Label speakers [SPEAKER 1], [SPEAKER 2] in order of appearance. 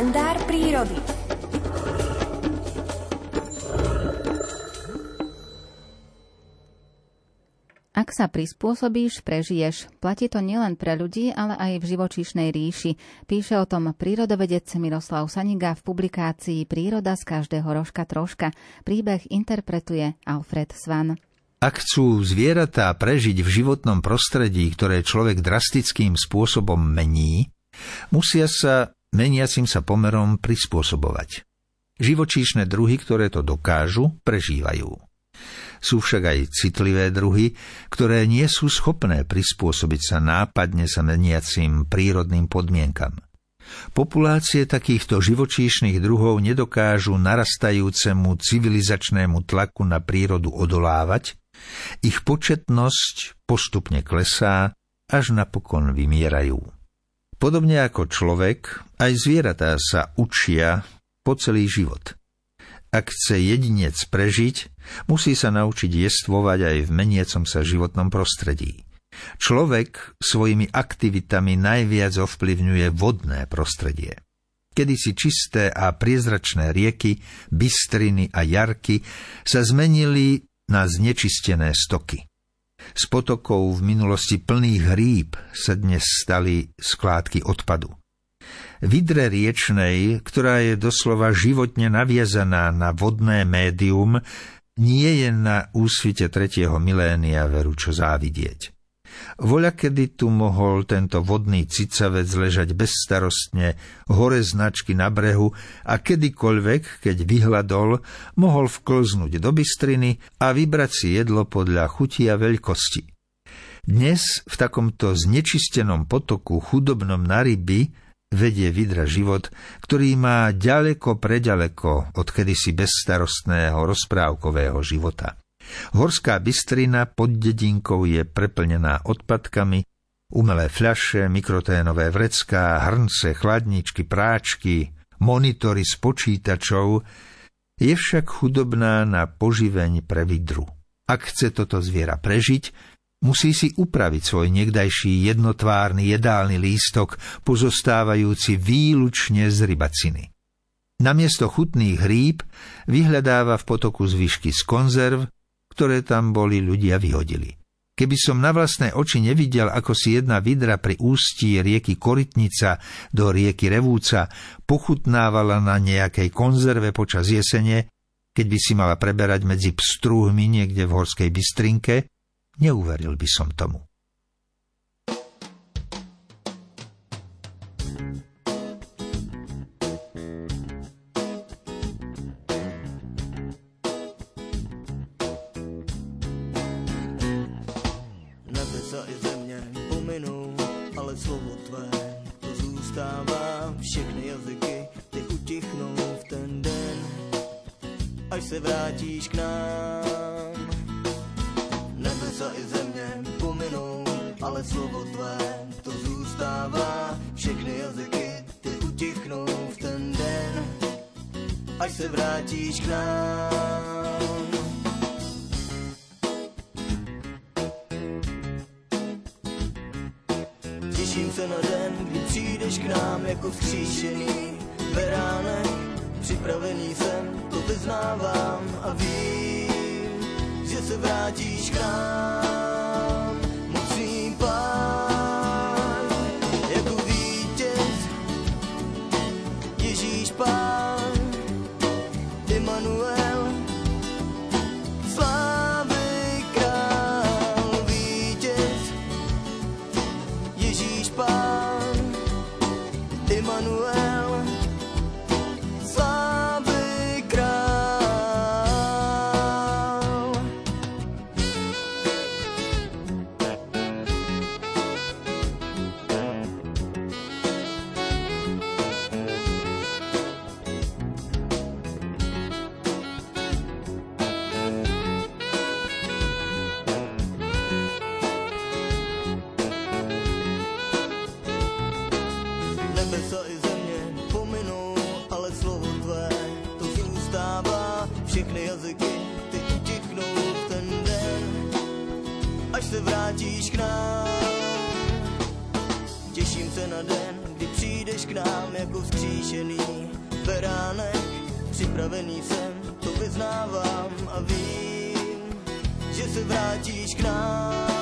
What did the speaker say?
[SPEAKER 1] kalendár prírody. Ak sa prispôsobíš, prežiješ. Platí to nielen pre ľudí, ale aj v živočíšnej ríši. Píše o tom prírodovedec Miroslav Saniga v publikácii Príroda z každého rožka troška. Príbeh interpretuje Alfred Svan.
[SPEAKER 2] Ak chcú zvieratá prežiť v životnom prostredí, ktoré človek drastickým spôsobom mení, musia sa meniacim sa pomerom prispôsobovať. Živočíšne druhy, ktoré to dokážu, prežívajú. Sú však aj citlivé druhy, ktoré nie sú schopné prispôsobiť sa nápadne sa meniacim prírodným podmienkam. Populácie takýchto živočíšnych druhov nedokážu narastajúcemu civilizačnému tlaku na prírodu odolávať, ich početnosť postupne klesá, až napokon vymierajú. Podobne ako človek, aj zvieratá sa učia po celý život. Ak chce jedinec prežiť, musí sa naučiť jestvovať aj v meniacom sa životnom prostredí. Človek svojimi aktivitami najviac ovplyvňuje vodné prostredie. Kedysi čisté a priezračné rieky, bystriny a jarky sa zmenili na znečistené stoky. Z potokov v minulosti plných hríb sa dnes stali skládky odpadu. Vidre riečnej, ktorá je doslova životne naviazaná na vodné médium, nie je na úsvite tretieho milénia veru čo závidieť. Voľa kedy tu mohol tento vodný cicavec ležať bezstarostne hore značky na brehu a kedykoľvek, keď vyhľadol, mohol vklznúť do bystriny a vybrať si jedlo podľa chuti a veľkosti. Dnes v takomto znečistenom potoku chudobnom na ryby vedie vydra život, ktorý má ďaleko preďaleko od kedysi bezstarostného rozprávkového života. Horská bystrina pod dedinkou je preplnená odpadkami, umelé fľaše, mikroténové vrecká, hrnce, chladničky, práčky, monitory s počítačov, je však chudobná na poživeň pre vidru. Ak chce toto zviera prežiť, musí si upraviť svoj niekdajší jednotvárny jedálny lístok, pozostávajúci výlučne z rybaciny. Namiesto chutných hríb vyhľadáva v potoku zvyšky z konzerv, ktoré tam boli ľudia vyhodili. Keby som na vlastné oči nevidel, ako si jedna vidra pri ústí rieky Korytnica do rieky Revúca pochutnávala na nejakej konzerve počas jesene, keď by si mala preberať medzi pstrúhmi niekde v horskej bystrinke, neuveril by som tomu.
[SPEAKER 3] Jazyky ty utichnou v ten den, až se vrátíš k nám. Nebesa i země pominou, ale slovo tvé to zůstává. Všechny jazyky ty utichnou v ten den, až se vrátíš k nám. Těším se na den, kdy přijdeš k nám jako vzkříšený beránek. Připravený jsem, to vyznávám a vím, že se vrátíš k nám. Emanuel, řekli jazyky, teď tichnou v ten den, až se vrátíš k nám. Těším se na den, kdy přijdeš k nám jako vzkříšený beránek. Připravený jsem, to vyznávám a vím, že se vrátíš k nám.